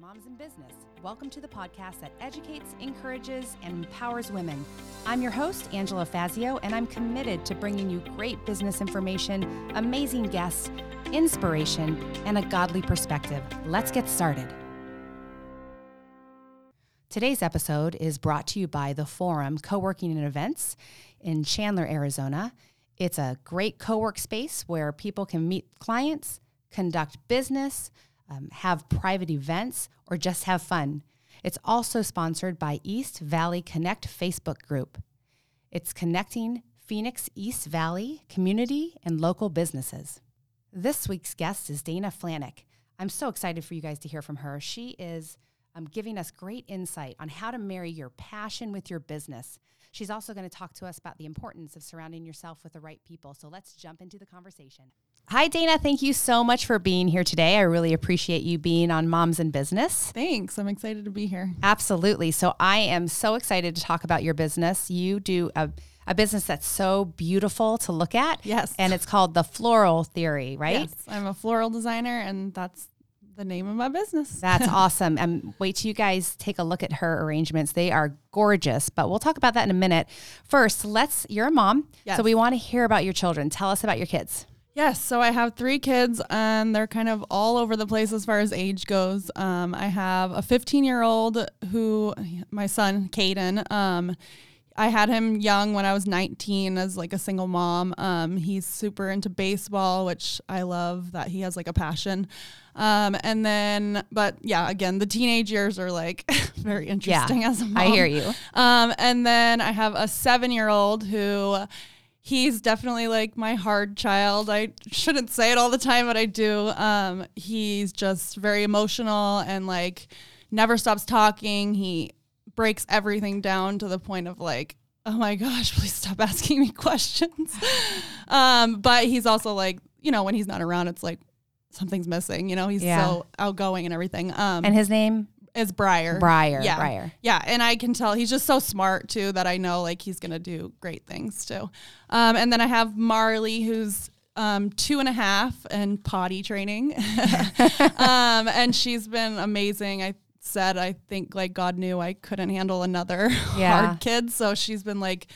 Moms in Business. Welcome to the podcast that educates, encourages, and empowers women. I'm your host, Angela Fazio, and I'm committed to bringing you great business information, amazing guests, inspiration, and a godly perspective. Let's get started. Today's episode is brought to you by The Forum Co-working and Events in Chandler, Arizona. It's a great co-work space where people can meet clients, conduct business, um, have private events, or just have fun. It's also sponsored by East Valley Connect Facebook group. It's connecting Phoenix East Valley community and local businesses. This week's guest is Dana Flanik. I'm so excited for you guys to hear from her. She is um, giving us great insight on how to marry your passion with your business. She's also going to talk to us about the importance of surrounding yourself with the right people. So let's jump into the conversation. Hi, Dana. Thank you so much for being here today. I really appreciate you being on Moms in Business. Thanks. I'm excited to be here. Absolutely. So, I am so excited to talk about your business. You do a, a business that's so beautiful to look at. Yes. And it's called the Floral Theory, right? Yes. I'm a floral designer, and that's the name of my business. That's awesome. And wait till you guys take a look at her arrangements. They are gorgeous, but we'll talk about that in a minute. First, let's, you're a mom. Yes. So we want to hear about your children. Tell us about your kids. Yes, so I have three kids, and they're kind of all over the place as far as age goes. Um, I have a 15 year old who, my son, Caden, um, I had him young when I was 19 as like a single mom. Um, he's super into baseball, which I love that he has like a passion. Um, and then, but yeah, again, the teenage years are like very interesting Yeah, as a mom. I hear you. Um, and then I have a seven year old who he's definitely like my hard child. I shouldn't say it all the time, but I do. Um, he's just very emotional and like never stops talking. He breaks everything down to the point of like, oh my gosh, please stop asking me questions. um, but he's also like, you know, when he's not around, it's like something's missing. You know, he's Yeah. so outgoing and everything. Um, And his name? Is Briar. Briar. Yeah. Briar. Yeah, and I can tell he's just so smart too that I know like he's gonna do great things too. Um, and then I have Marley, who's um, two and a half and potty training, um, and she's been amazing. I said I think like God knew I couldn't handle another Yeah. hard kid, so she's been like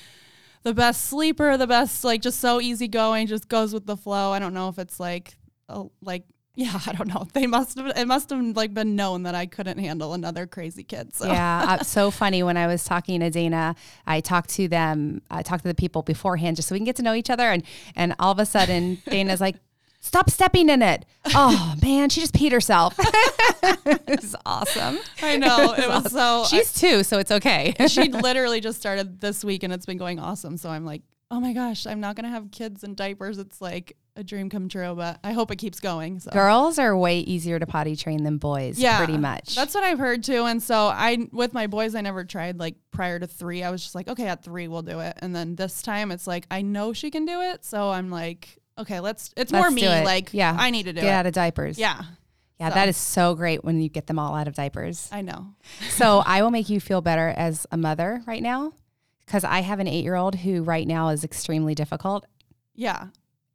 the best sleeper, the best like just so easygoing, just goes with the flow. I don't know if it's like a, like. Yeah, I don't know. They must have. It must have like been known that I couldn't handle another crazy kid. So Yeah, uh, so funny. When I was talking to Dana, I talked to them, I talked to the people beforehand just so we can get to know each other. And, and all of a sudden, Dana's like, stop stepping in it. Oh, man, she just peed herself. it was awesome. I know it was so. She's two, so it's okay. she literally just started this week, and it's been going awesome. So I'm like, oh my gosh, I'm not gonna have kids in diapers. It's like a dream come true, but I hope it keeps going. So. Girls are way easier to potty train than boys, Yeah, pretty much. That's what I've heard too. And so I, with my boys, I never tried like prior to three. I was just like, okay, at three we'll do it. And then this time it's like I know she can do it, so I'm like, okay, let's. It's more Let's me. it. Like, Yeah. I need to do Get it. out of diapers. yeah, Yeah, So. that is so great when you get them all out of diapers. I know. so I will make you feel better as a mother right now because I have an eight year old who right now is extremely difficult. Yeah,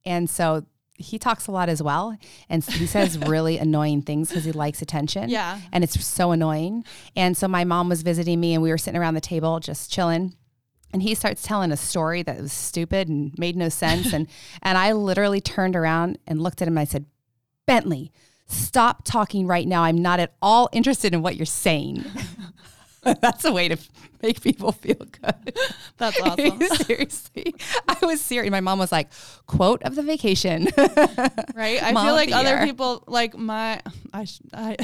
And so he talks a lot as well. And he says really annoying things because he likes attention. Yeah. And it's so annoying. And so my mom was visiting me and we were sitting around the table just chilling. And he starts telling a story that was stupid and made no sense. and and I literally turned around and looked at him and I said, Bentley, stop talking right now. I'm not at all interested in what you're saying. That's a way to make people feel good. that's awesome. Seriously. I was serious. My mom was like, quote of the vacation. right? I Mom feel like other year. people, like my, I, sh- I,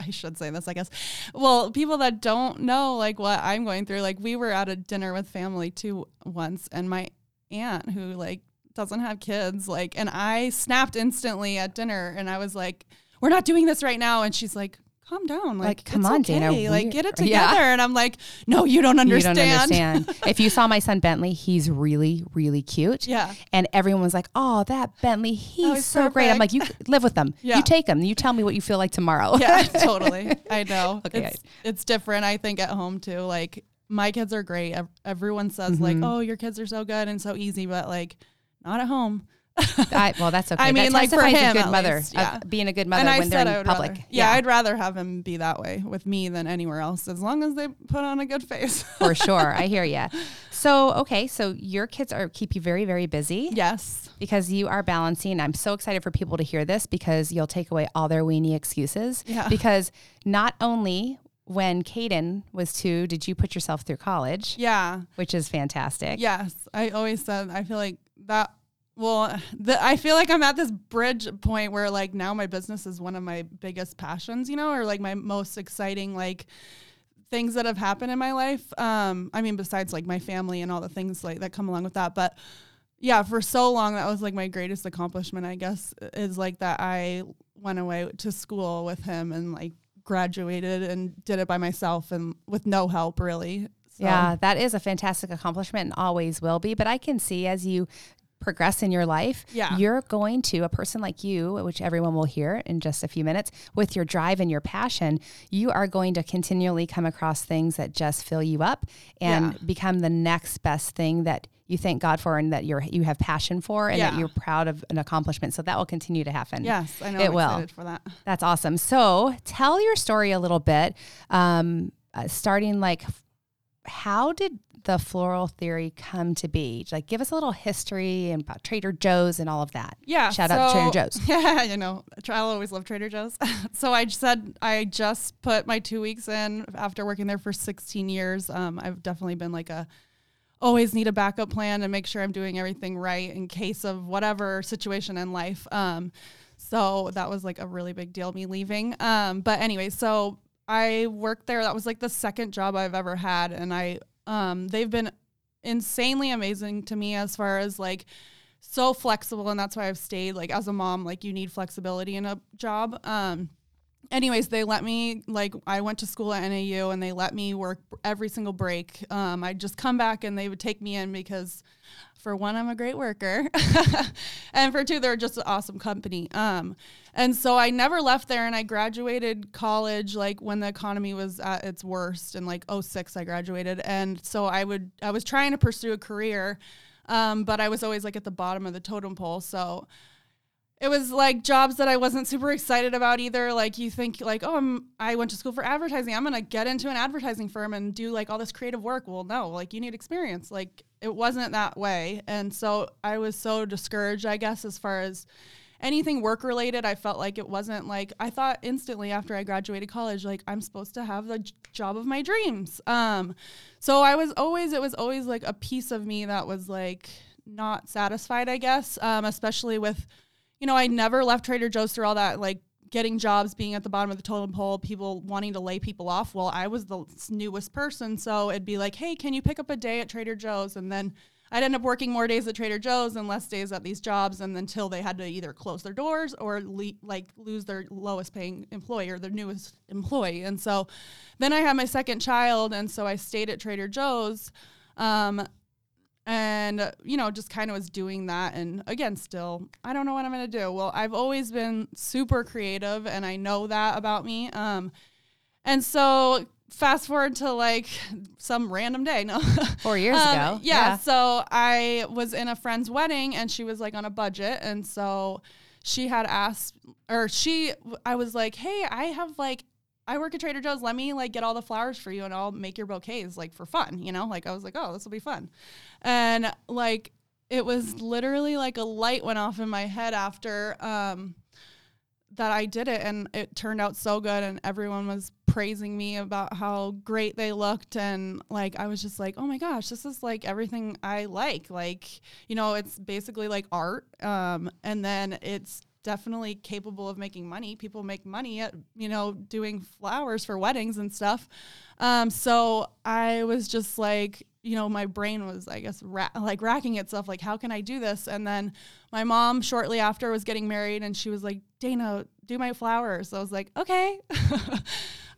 I should say this, I guess. Well, people that don't know like what I'm going through, like we were at a dinner with family too once, and my aunt who like doesn't have kids, like, and I snapped instantly at dinner, and I was like, "We're not doing this right now," and she's like. Calm down, like, Like, come on, okay. Dana, like get it Yeah. together. And I'm like, no, you don't understand. You don't understand. if you saw my son Bentley, he's really, really cute. Yeah. And everyone was like, "Oh, that Bentley, he's, Oh, so great." I'm like, "You live with them. Yeah. You take them. You tell me what you feel like tomorrow." yeah, totally. I know. Okay, It's, it's different, I think, at home too. Like, my kids are great. Everyone says, like, Mhm. oh, your kids are so good and so easy, but like, not at home. I, well, that's okay. I mean, that like, for testifies a good mother, least, of yeah. being a good mother and when they're in public. rather, yeah, I'd rather have him be that way with me than anywhere else, as long as they put on a good face. for sure. I hear you. So, okay, so your kids are keep you very, very busy yes. because you are balancing. I'm so excited for people to hear this because you'll take away all their weenie excuses. Yeah. Because not only when Caden was two, did you put yourself through college, Yeah. which is fantastic. Yes. I always said I feel like that. Well, the, I feel like I'm at this bridge point where like now my business is one of my biggest passions, you know, or like my most exciting like things that have happened in my life. Um, I mean, besides like my family and all the things like that come along with that, but yeah, for so long that was like my greatest accomplishment, I guess, is like that I went away to school with him and like graduated and did it by myself and with no help really. So, Yeah, that is a fantastic accomplishment and always will be. But I can see as you progress in your life, Yeah. you're going to a person like you, which everyone will hear in just a few minutes, with your drive and your passion, you are going to continually come across things that just fill you up and Yeah. become the next best thing that you thank God for and that you're you have passion for and that you're proud of an accomplishment. So that will continue to happen. Yes, I know. It I'm will. for that. That's awesome. So tell your story a little bit, um, uh, starting like, how did the floral theory come to be? Like, give us a little history and about Trader Joe's and all of that. Yeah. Shout out to Trader Joe's. Yeah, you know, I'll always love Trader Joe's. so I said I just put my two weeks in after working there for 16 years. Um, I've definitely been like a always need a backup plan and make sure I'm doing everything right in case of whatever situation in life. Um, so that was like a really big deal me leaving. Um, but anyway, so I worked there. That was like the second job I've ever had, and I um, they've been insanely amazing to me as far as like so flexible and that's why I've stayed like as a mom like you need flexibility in a job. Um anyways they let me like I went to school at NAU and they let me work every single break. Um I'd just come back and they would take me in because for one I'm a great worker. And for two they're just an awesome company. Um and so I never left there and I graduated college like when the economy was at its worst in like 06 I graduated. And so I would I was trying to pursue a career um, but I was always like at the bottom of the totem pole. So it was like jobs that I wasn't super excited about either. Like you think like, oh, I'm, I went to school for advertising. I'm gonna get into an advertising firm and do like all this creative work. Well, no, like you need experience. Like it wasn't that way, and so I was so discouraged. I guess as far as anything work related, I felt like it wasn't like I thought instantly after I graduated college, like I'm supposed to have the j- job of my dreams. Um, so I was always, it was always like a piece of me that was like not satisfied, I guess, um, especially with, you know, I never left Trader Joe's through all that, like getting jobs, being at the bottom of the totem pole, people wanting to lay people off. Well, I was the newest person. So it'd be like, hey, can you pick up a day at Trader Joe's? And then I'd end up working more days at Trader Joe's and less days at these jobs, and until they had to either close their doors or le- like lose their lowest paying employee or their newest employee. And so, then I had my second child, and so I stayed at Trader Joe's, um, and uh, you know just kind of was doing that. And again, still I don't know what I'm gonna do. Well, I've always been super creative, and I know that about me. Um, and so fast forward to like some random day, no. Four years Um, ago. Yeah, So I was in a friend's wedding and she was like on a budget. And so she had asked, or she, I was like, hey, I have like, I work at Trader Joe's. Let me like get all the flowers for you and I'll make your bouquets like for fun, you know? Like I was like, oh, this will be fun. And like, it was literally like a light went off in my head after, um, that I did it and it turned out so good and everyone was praising me about how great they looked and like I was just like, "Oh my gosh, this is like everything I like." Like, you know, it's basically like art um and then it's definitely capable of making money. People make money at, you know, doing flowers for weddings and stuff. Um so I was just like you know, my brain was, I guess, ra- like racking itself, like, how can I do this? And then my mom, shortly after, was getting married, and she was like, Dana, do my flowers. So I was like, okay.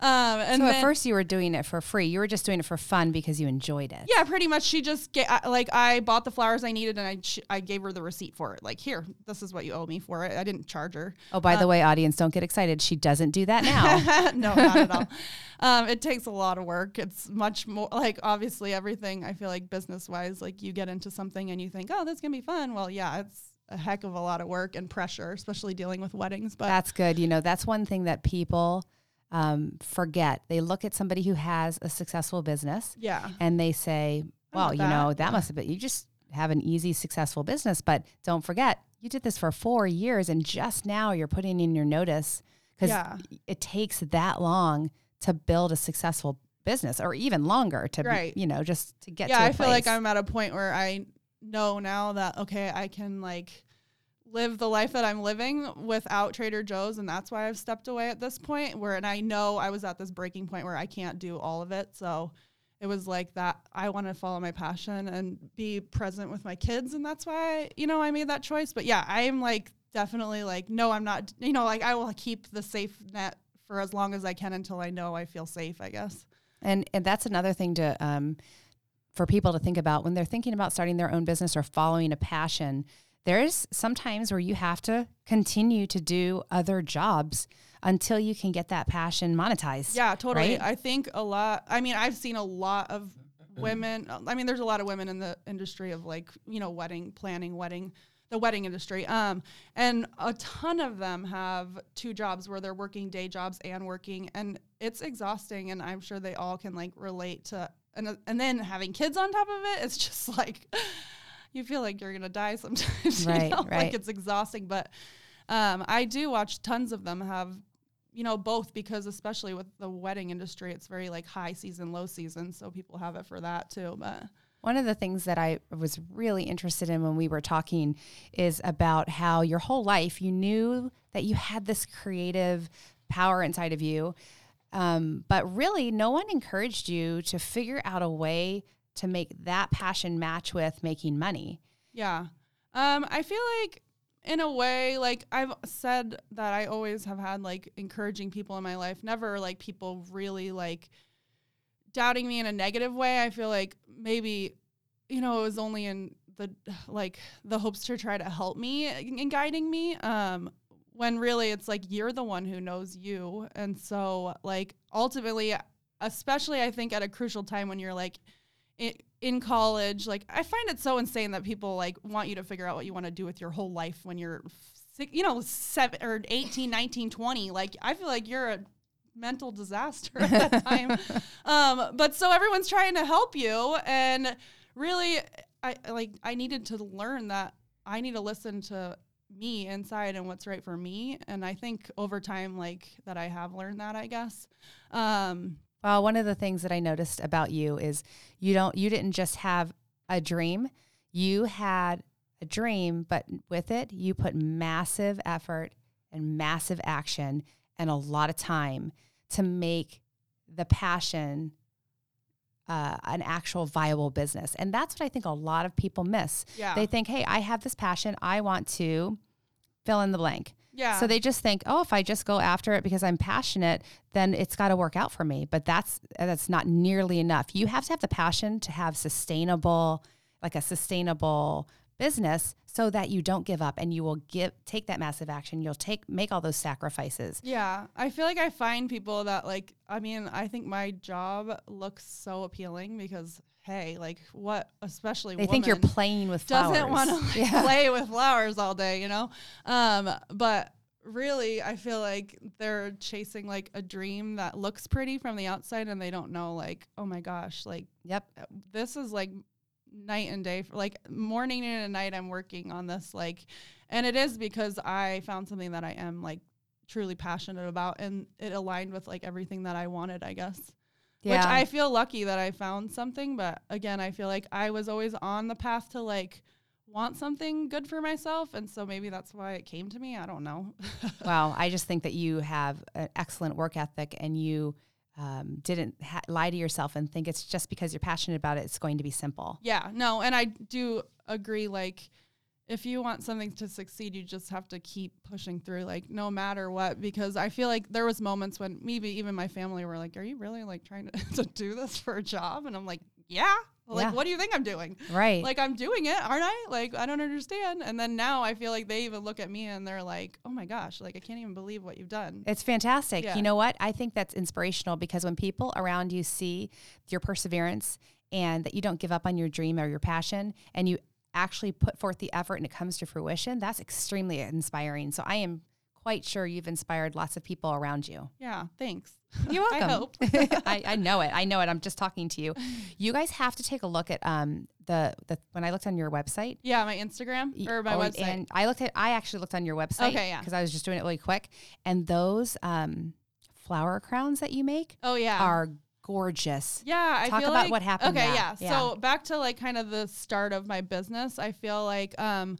um, and So then, at first you were doing it for free. You were just doing it for fun because you enjoyed it. yeah, pretty much. She just get like I bought the flowers I needed, and I sh- I gave her the receipt for it. Like, here, this is what you owe me for it. I didn't charge her. Oh, by the way, audience, don't get excited. She doesn't do that now. no, not at all. Um, it takes a lot of work. It's much more like obviously everything. I feel like business wise, like you get into something and you think, oh, that's gonna be fun. Well, yeah, it's a heck of a lot of work and pressure, especially dealing with weddings. But That's good. You know, that's one thing that people um, forget. They look at somebody who has a successful business yeah, and they say, well, you know, that." that Yeah. must have been, you just have an easy, successful business. But don't forget, you did this for four years and just now you're putting in your notice because Yeah. it takes that long to build a successful business or even longer to, be, Right. you know, just to get yeah, to I feel like. I'm at a point where I know now that okay, I can like live the life that I'm living without Trader Joe's, and that's why I've stepped away at this point. Where and I know I was at this breaking point where I can't do all of it, so it was like that. I want to follow my passion and be present with my kids, and that's why you know I made that choice. But yeah, I am like definitely like no, I'm not. You know, like I will keep the safe net for as long as I can until I know I feel safe. I guess. And and that's another thing to um, for people to think about when they're thinking about starting their own business or following a passion. There's sometimes where you have to continue to do other jobs until you can get that passion monetized. Yeah, totally. right? I think a lot. I mean, I've seen a lot of women. I mean, there's a lot of women in the industry of like you know wedding planning, wedding, the wedding industry. Um, and a ton of them have two jobs where they're working day jobs and working, and it's exhausting. And I'm sure they all can like relate to. And and then having kids on top of it, it's just like you feel like you're gonna die sometimes. Right, you know? right. Like it's exhausting, but. Um, I do watch tons of them have you know both because especially with the wedding industry it's very like high season low season so people have it for that too but One of the things that I was really interested in when we were talking is about how your whole life you knew that you had this creative power inside of you, um, but really no one encouraged you to figure out a way to make that passion match with making money. yeah. Um i feel like in a way like i've said that i always have had like encouraging people in my life. Never like people really like doubting me in a negative way. I feel like maybe you know it was only in the like the hopes to try to help me in guiding me. Um when really it's like you're the one who knows you. And so like ultimately especially i think at a crucial time when you're like in, in college like i find it so insane that people like want you to figure out what you want to do with your whole life when you're six, you know 7 or 18 19 20 like i feel like you're a mental disaster at that time. Um but so everyone's trying to help you. And really i like i needed to learn that i need to listen to me inside and what's right for me and i think over time like that i have learned that i guess um Well, one of the things that I noticed about you is you don't you didn't just have a dream. You had a dream, but with it, you put massive effort and massive action and a lot of time to make the passion uh, an actual viable business. And that's what I think a lot of people miss. yeah They think, hey, I have this passion. I want to fill in the blank. yeah So they just think, oh, if I just go after it because I'm passionate, then it's got to work out for me. But that's that's not nearly enough. You have to have the passion to have sustainable, like a sustainable business, so that you don't give up and you will give take that massive action. You'll take make all those sacrifices. Yeah, I feel like I find people that like. I mean, I think my job looks so appealing because hey, like what, especially They think you're playing with flowers. doesn't want to like, Yeah. play with flowers all day, you know. Um, but really, I feel like they're chasing like a dream that looks pretty from the outside, and they don't know like, oh my gosh, like Yep. this is like night and day for like morning and night i'm working on this like and it is because i found something that i am like truly passionate about and it aligned with like everything that i wanted i guess Yeah. which i feel lucky that i found something but again i feel like i was always on the path to like want something good for myself and so maybe that's why it came to me i don't know Wow, I just think that you have an excellent work ethic and you um, didn't ha- lie to yourself and think it's just because you're passionate about it, it's going to be simple. Yeah, no, and I do agree. Like, if you want something to succeed, you just have to keep pushing through, like no matter what. Because I feel like there was moments when maybe even my family were like, "Are you really like trying to, to do this for a job?" And I'm like, "Yeah." Like, Yeah. what do you think I'm doing? Right. Like, I'm doing it, aren't I? Like, I don't understand. And then now I feel like they even look at me and they're like, "Oh my gosh!" Like, I can't even believe what you've done. It's fantastic. Yeah. You know what? I think that's inspirational because when people around you see your perseverance and that you don't give up on your dream or your passion and you actually put forth the effort and it comes to fruition, that's extremely inspiring. So I am quite sure you've inspired lots of people around you. Yeah, thanks. You're welcome. I hope. I, I know it. I know it. I'm just talking to you. You guys have to take a look at um the the when I looked on your website. Yeah, my Instagram or my Oh, website. And I looked at I actually looked on your website. Okay, yeah. Because I was just doing it really quick. And those um flower crowns that you make oh yeah. are gorgeous. Yeah, I Talk feel about like, what happened Okay, yeah. Yeah. So back to like kind of the start of my business, I feel like um,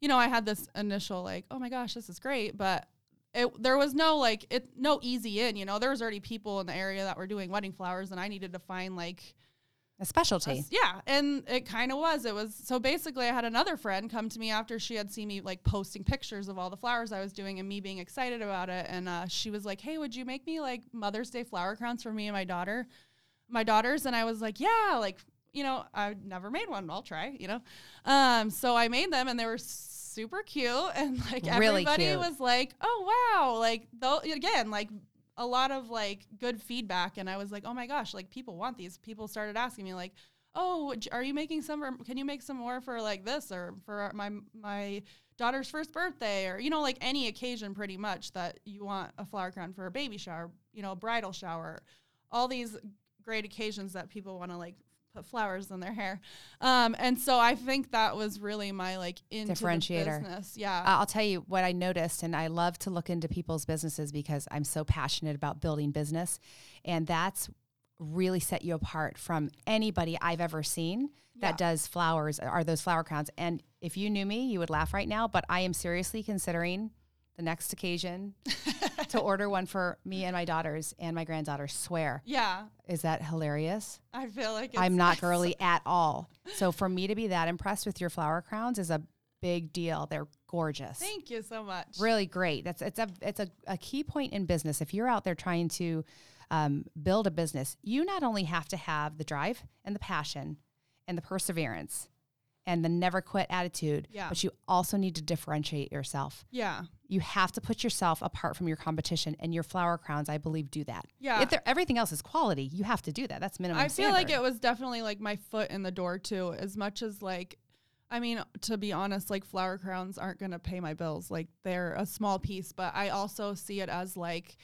you know, I had this initial like, oh my gosh, this is great, but it there was no like it no easy in, you know. There was already people in the area that were doing wedding flowers and I needed to find like A specialty. yeah, and it kind of was. It was so basically I had another friend come to me after she had seen me like posting pictures of all the flowers I was doing and me being excited about it and uh, she was like, "Hey, would you make me like Mother's Day flower crowns for me and my daughter?" My daughters and I was like, "Yeah, like, you know, I've never made one. I'll try, you know." Um, so I made them and they were super cute and like Really everybody cute. was like, "Oh, wow." Like though again, like a lot of like good feedback and I was like, "Oh my gosh, like people want these." People started asking me like, "Oh, are you making some can you make some more for like this or for my my daughter's first birthday or you know like any occasion pretty much that you want a flower crown for a baby shower, you know, a bridal shower, all these great occasions that people want to like put flowers in their hair. Um, and so I think that was really my like into Differentiator. business. Yeah. Uh, I'll tell you what I noticed, and I love to look into people's businesses because I'm so passionate about building business. And that's really set you apart from anybody I've ever seen that Yeah. does flowers, are those flower crowns. And if you knew me, you would laugh right now, but I am seriously considering the next occasion to order one for me and my daughters and my granddaughter. Swear. yeah. Is that hilarious? I feel like it's, I'm not girly at all. So for me to be that impressed with your flower crowns is a big deal. They're gorgeous. Thank you so much. Really great. That's it's a it's a, a key point in business. If you're out there trying to um, build a business, you not only have to have the drive and the passion and the perseverance and the never quit attitude, Yeah. but you also need to differentiate yourself. Yeah. You have to put yourself apart from your competition, and your flower crowns, I believe, do that. Yeah. If everything else is quality, you have to do that. That's minimum. I feel like it was definitely like my foot in the door too, as much as like, I mean, to be honest, like flower crowns aren't going to pay my bills. Like they're a small piece, but I also see it as like,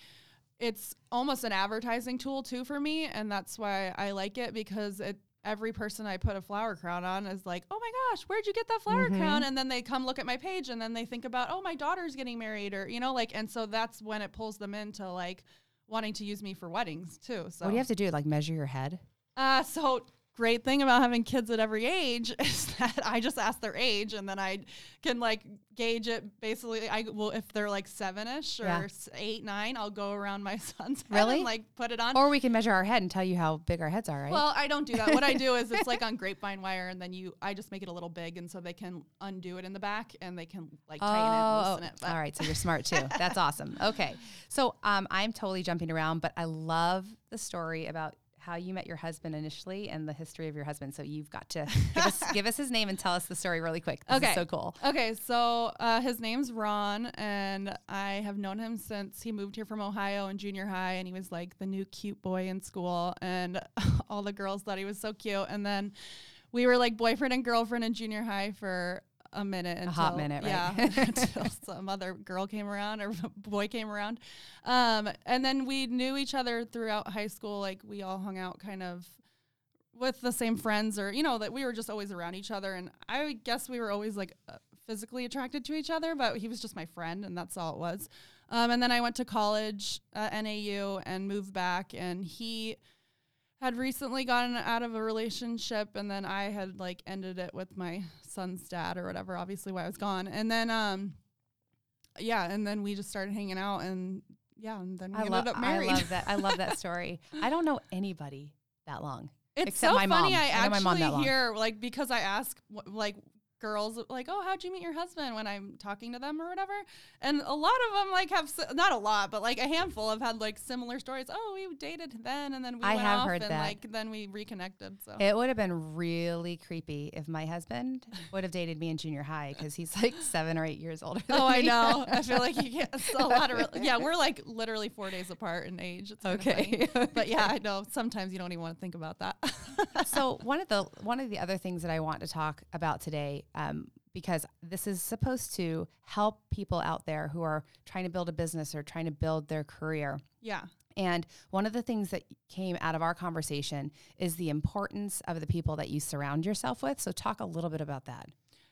it's almost an advertising tool too for me. And that's why I like it because it, every person I put a flower crown on is like, oh my gosh, where'd you get that flower Mm-hmm. crown? And then they come look at my page and then they think about, oh, my daughter's getting married or, you know, like, and so that's when it pulls them into like wanting to use me for weddings too. So What do you have to do? Like measure your head? uh, so great thing about having kids at every age is that I just ask their age and then I can like gauge it. Basically, I will if they're like seven ish or Yeah. eight, nine, I'll go around my son's head Really? and like put it on. Or we can measure our head and tell you how big our heads are, right? Well, I don't do that. What I do is it's like on grapevine wire, and then you, I just make it a little big, and so they can undo it in the back, and they can like tighten it, and loosen it. But Oh, all right. So you're smart too. That's awesome. Okay. So um, I'm totally jumping around, but I love the story about how you met your husband initially and the history of your husband. So you've got to give us, give us his name and tell us the story really quick. This Okay. so cool. Okay, so uh, his name's Ron, and I have known him since he moved here from Ohio in junior high, and he was like the new cute boy in school, and all the girls thought he was so cute. And then we were like boyfriend and girlfriend in junior high for a minute, until, a hot minute, right? Yeah, until some other girl came around or boy came around, um, and then we knew each other throughout high school. Like we all hung out kind of with the same friends or you know that we were just always around each other and i guess we were always like uh, physically attracted to each other but he was just my friend and that's all it was um, and then i went to college at nau and moved back and he had recently gotten out of a relationship and then i had like ended it with my son's dad or whatever obviously why i was gone and then um yeah and then we just started hanging out and yeah and then we I, ended love up I love that. I love that story. I don't know anybody that long. It's Except so my funny. mom. I I know my mom actually that long. hear like because I ask like girls like, "Oh, how'd you meet your husband?" when I'm talking to them or whatever. And a lot of them like have not a lot, but like a handful have had like similar stories. Oh, we dated then, and then we I went have off, heard and that. like then we reconnected. So It would have been really creepy if my husband would have dated me in junior high because he's like seven or eight years older. Oh, I me. know. I feel like you get a lot of. Re- yeah, we're like literally four days apart in age. It's kinda Okay. but yeah, I know. Sometimes you don't even want to think about that. so one of the one of the other things that I want to talk about today, um, because this is supposed to help people out there who are trying to build a business or trying to build their career. yeah. And one of the things that came out of our conversation is the importance of the people that you surround yourself with. So talk a little bit about that.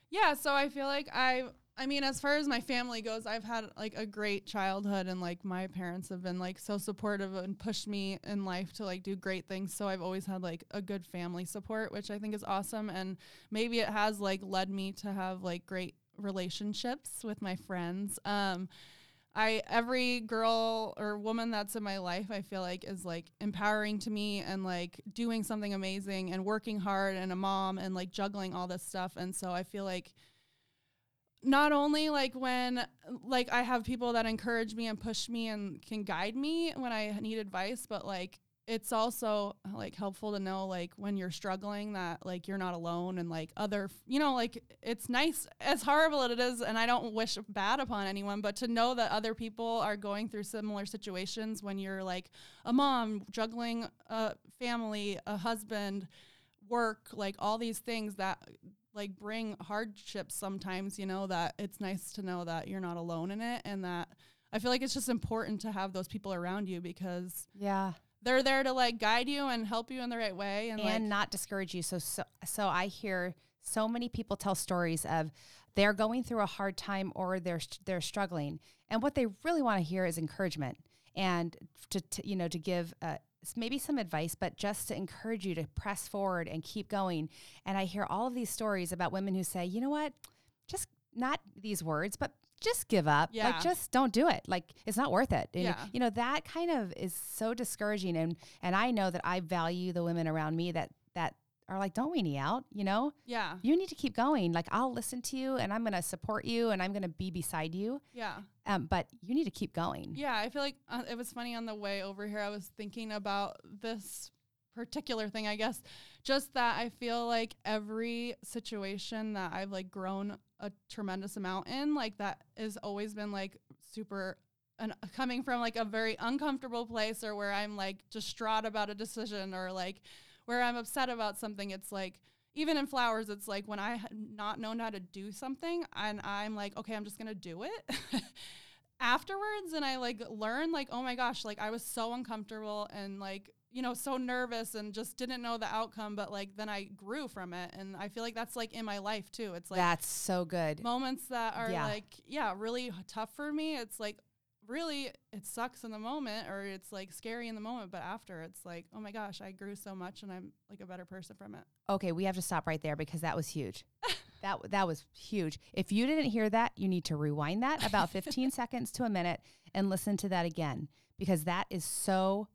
Yeah, so I feel like I I mean as far as my family goes, I've had like a great childhood and like my parents have been like so supportive and pushed me in life to like do great things. So I've always had like a good family support, which I think is awesome and maybe it has like led me to have like great relationships with my friends. Um I every girl or woman that's in my life I feel like is like empowering to me and like doing something amazing and working hard and a mom and like juggling all this stuff and so I feel like not only like when like I have people that encourage me and push me and can guide me when I need advice but like it's also like helpful to know like when you're struggling that like you're not alone and like other you know like it's nice as horrible as it is and I don't wish bad upon anyone but to know that other people are going through similar situations when you're like a mom juggling a family a husband work like all these things that like bring hardships sometimes you know that it's nice to know that you're not alone in it and that I feel like it's just important to have those people around you because Yeah. they're there to like guide you and help you in the right way and, and like not discourage you. So, so, so I hear so many people tell stories of they're going through a hard time or they're they're struggling, and what they really want to hear is encouragement and to, to you know to give. Uh, maybe some advice, but just to encourage you to press forward and keep going. And I hear all of these stories about women who say, you know what, just not these words, but just give up. Yeah. Like just don't do it. Like it's not worth it. And, Yeah. You know, that kind of is so discouraging. And and I know that I value the women around me that that are like, don't weenie out, you know? yeah You need to keep going. Like I'll listen to you and I'm gonna support you and I'm gonna be beside you. yeah Um, but you need to keep going. yeah I feel like uh, it was funny on the way over here I was thinking about this particular thing I guess just that I feel like every situation that I've like grown a tremendous amount in like that has always been like super and coming from like a very uncomfortable place or where I'm like distraught about a decision or like where I'm upset about something, it's like even in flowers, it's like when I had not known how to do something and I'm like, okay, I'm just gonna do it. Afterwards, and I like learn like, oh my gosh, like I was so uncomfortable and like you know so nervous and just didn't know the outcome, but like then I grew from it, and I feel like that's like in my life too. It's like That's so good. moments that are Yeah. like yeah really tough for me it's like really it sucks in the moment or it's like scary in the moment but after it's like oh my gosh i grew so much and i'm like a better person from it Okay, we have to stop right there because that was huge. that that was huge. If you didn't hear that, you need to rewind that about 15 seconds to a minute and listen to that again because that is so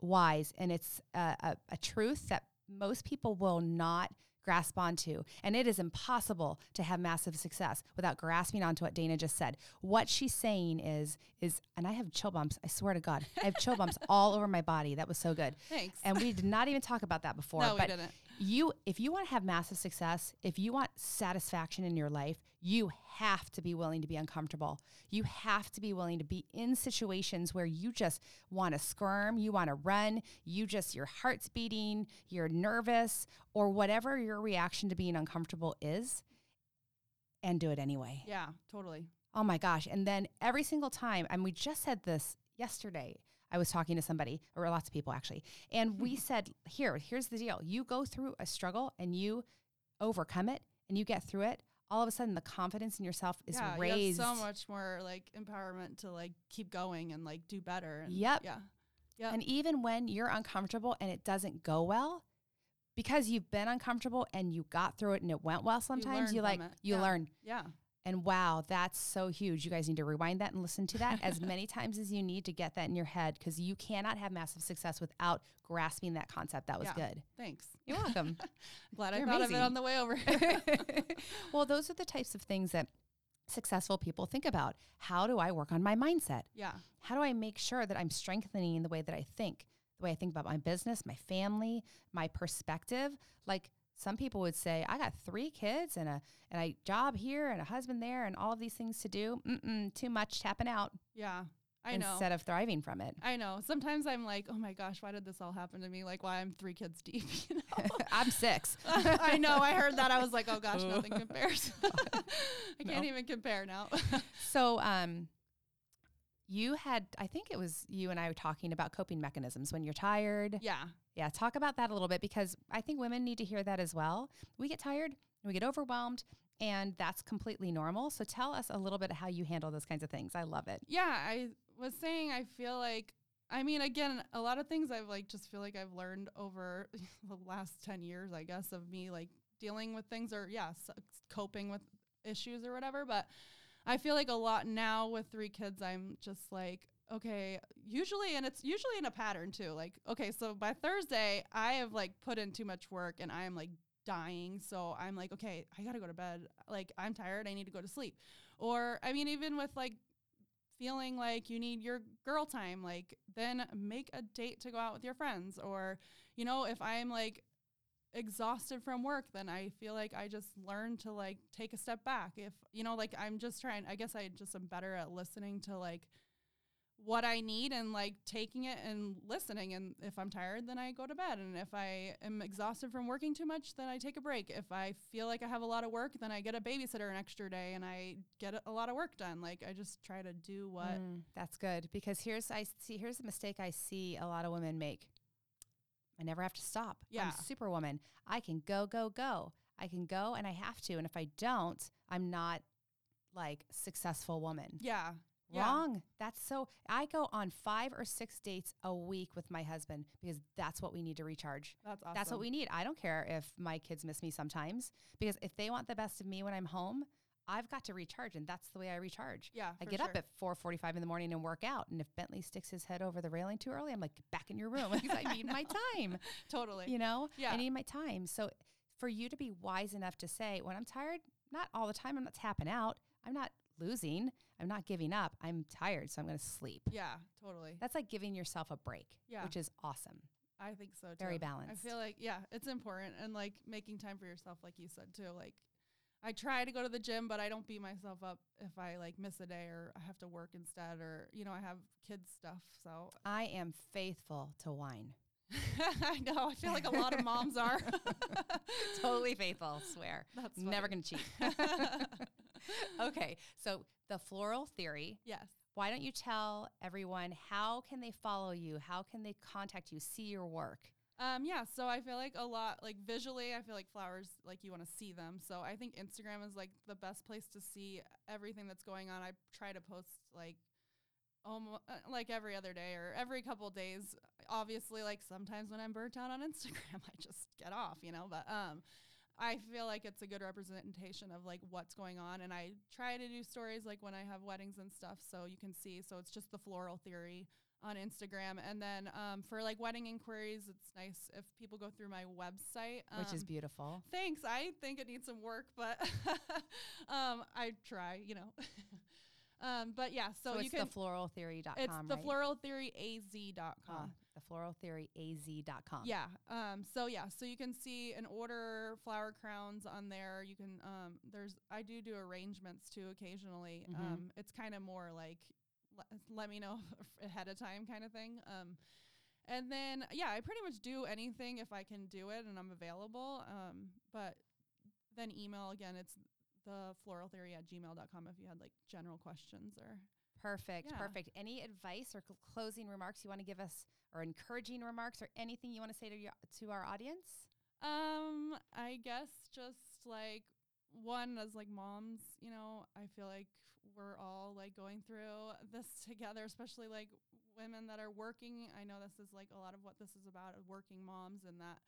wise and it's a, a, a truth that most people will not grasp onto. And it is impossible to have massive success without grasping onto what Dana just said. What she's saying is is and I have chill bumps. I swear to God, I have chill bumps all over my body. That was so good. Thanks. And we did not even talk about that before. No, we but didn't. you if you want to have massive success if you want satisfaction in your life you have to be willing to be uncomfortable you have to be willing to be in situations where you just want to squirm you want to run you just your heart's beating you're nervous or whatever your reaction to being uncomfortable is and do it anyway yeah totally Oh my gosh. And then every single time, and we just said this yesterday. I was talking to somebody, or lots of people actually, and we said, Here, here's the deal. You go through a struggle and you overcome it and you get through it. All of a sudden, the confidence in yourself is yeah raised. you so much more like empowerment to like keep going and like do better and Yep. yeah yeah And even when you're uncomfortable and it doesn't go well, because you've been uncomfortable and you got through it and it went well sometimes, learn you, like, it. you Yeah. learn. yeah And wow, that's so huge. You guys need to rewind that and listen to that as many times as you need to get that in your head because you cannot have massive success without grasping that concept. That was Yeah. good. Thanks. You're welcome. Glad You're I thought amazing. of it on the way over here. well, those are the types of things that successful people think about. How do I work on my mindset? yeah. How do I make sure that I'm strengthening the way that I think, the way I think about my business, my family, my perspective? Like some people would say, I got three kids and a and a job here and a husband there and all of these things to do. Mm-mm, too much tapping out Yeah. I know. instead of thriving from it. I know. Sometimes I'm like, oh my gosh, why did this all happen to me? Like, why I'm three kids deep. You know? I'm six. I know. I heard that. I was like, oh gosh, nothing compares. I can't even compare now. So, um, you had, I think it was you and I were talking about coping mechanisms when you're tired. yeah. Yeah, talk about that a little bit because I think women need to hear that as well. We get tired, we get overwhelmed, and that's completely normal. So tell us a little bit how you handle those kinds of things. I love it. Yeah. I was saying, I feel like, I mean, again, a lot of things I've like just feel like I've learned over the last 10 years, I guess, of me like dealing with things or, yeah, s coping with issues or whatever. But I feel like a lot now with three kids, I'm just like, okay, usually, and it's usually in a pattern too. Like, okay, so by Thursday, I have like put in too much work and I am like dying. So I'm like, okay, I gotta go to bed. Like, I'm tired. I need to go to sleep. Or, I mean, even with like feeling like you need your girl time, like, then make a date to go out with your friends. Or, you know, if I'm like, exhausted from work then i feel like i just learn to like take a step back if you know like i'm just trying i guess i just am better at listening to like what i need and like taking it and listening and if i'm tired then i go to bed and if i am exhausted from working too much then i take a break if i feel like i have a lot of work then i get a babysitter an extra day and i get a lot of work done like i just try to do what Mm, that's good because here's I see here's a mistake I see a lot of women make. I never have to stop. Yeah. I'm superwoman. I can go, go, go. I can go and I have to. And if I don't, I'm not like successful woman. yeah yeah. Wrong. That's so. I go on five or six dates a week with my husband because that's what we need to recharge. that's awesome That's what we need. I don't care if my kids miss me sometimes because if they want the best of me when I'm home, I've got to recharge, and that's the way I recharge. Yeah, I get up at four forty-five in the morning and work out, and if Bentley sticks his head over the railing too early, I'm like, back in your room because I need my time. totally You know, Yeah. I need my time. So for you to be wise enough to say, when I'm tired, not all the time, I'm not tapping out. I'm not losing. I'm not giving up. I'm tired, so I'm going to sleep. yeah totally That's like giving yourself a break, Yeah. which is awesome. I think so too. Very balanced. I feel like yeah, it's important and like making time for yourself, like you said too. Like I try to go to the gym, but I don't beat myself up if I like miss a day or I have to work instead or you know I have kids stuff. So I am faithful to wine. I know I feel like a lot of moms are. totally faithful, swear. That's Never going to cheat. okay, so the floral theory. yes. Why don't you tell everyone how can they follow you? How can they contact you, see your work? Um, yeah, so I feel like a lot, like visually, I feel like flowers, like you want to see them. So I think Instagram is like the best place to see everything that's going on. I try to post like almost like every other day or every couple days. Obviously, like sometimes when I'm burnt out on Instagram, I just get off, you know. But um, I feel like it's a good representation of like what's going on, and I try to do stories like when I have weddings and stuff, so you can see. So it's just the floral theory on Instagram, and then um, for like wedding inquiries, it's nice if people go through my website, Which is um, beautiful. Thanks. I think it needs some work, but um, I try, you know. um, but yeah, so, So, you it's can. the floraltheory.com, it's the right? floraltheoryaz.com. Uh, the floraltheoryaz.com. Yeah. Um, so yeah, so you can see and order flower crowns on there. You can um, there's I do do arrangements too occasionally. Mhm. Um, it's kind of more like let, let me know ahead of time kind of thing. Um, and then yeah, I pretty much do anything if I can do it and I'm available. Um, but then email again. It's the floral theory at gmail.com if you had like general questions or Perfect. Yeah. Perfect. Any advice or cl- closing remarks you want to give us, or encouraging remarks, or anything you want to say to your, to our audience? Um, I guess just like one as like moms, you know, I feel like we're all like going through this together, especially like women that are working. I know this is like a lot of what this is about, working moms and that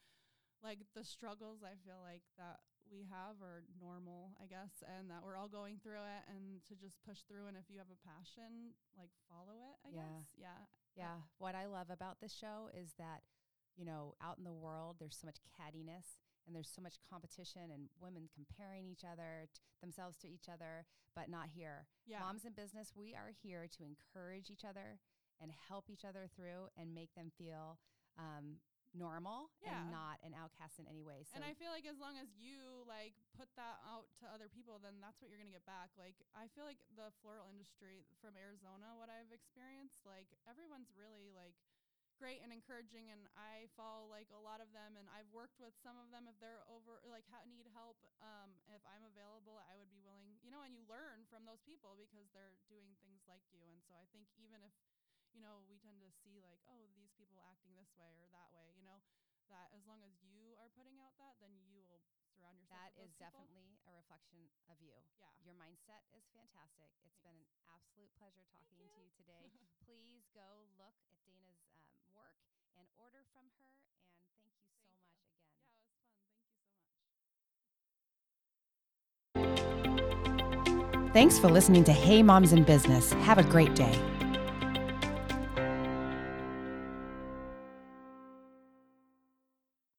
like the struggles I feel like that we have are normal, I guess, and that we're all going through it and to just push through and if you have a passion, like follow it, I Yeah. guess. Yeah. Yeah. What I love about this show is that, you know, out in the world, there's so much cattiness and there's so much competition and women comparing each other, t- themselves to each other, but not here. Yeah. Moms in business, we are here to encourage each other and help each other through and make them feel um, normal Yeah. and not an outcast in any way. So and I feel like as long as you like put that out to other people, then that's what you're gonna get back. Like I feel like the floral industry from Arizona, what I've experienced, like everyone's really like great and encouraging, and I follow like a lot of them, and I've worked with some of them if they're over like ha- need help. Um, if I'm available, I would be willing, you know. And you learn from those people because they're doing things like you, and so I think even if you know, we tend to see like, oh, these people acting this way or that way, you know, that as long as you are putting out that, then you will surround yourself that with is people. definitely a reflection of you. yeah. Your mindset is fantastic. It's been an absolute pleasure talking to you. you today. Please go look at Dana's um, work and order from her. And thank you so Thank you. much again. Yeah, it was fun. Thank you so much. Thanks for listening to Hey Moms in Business. Have a great day.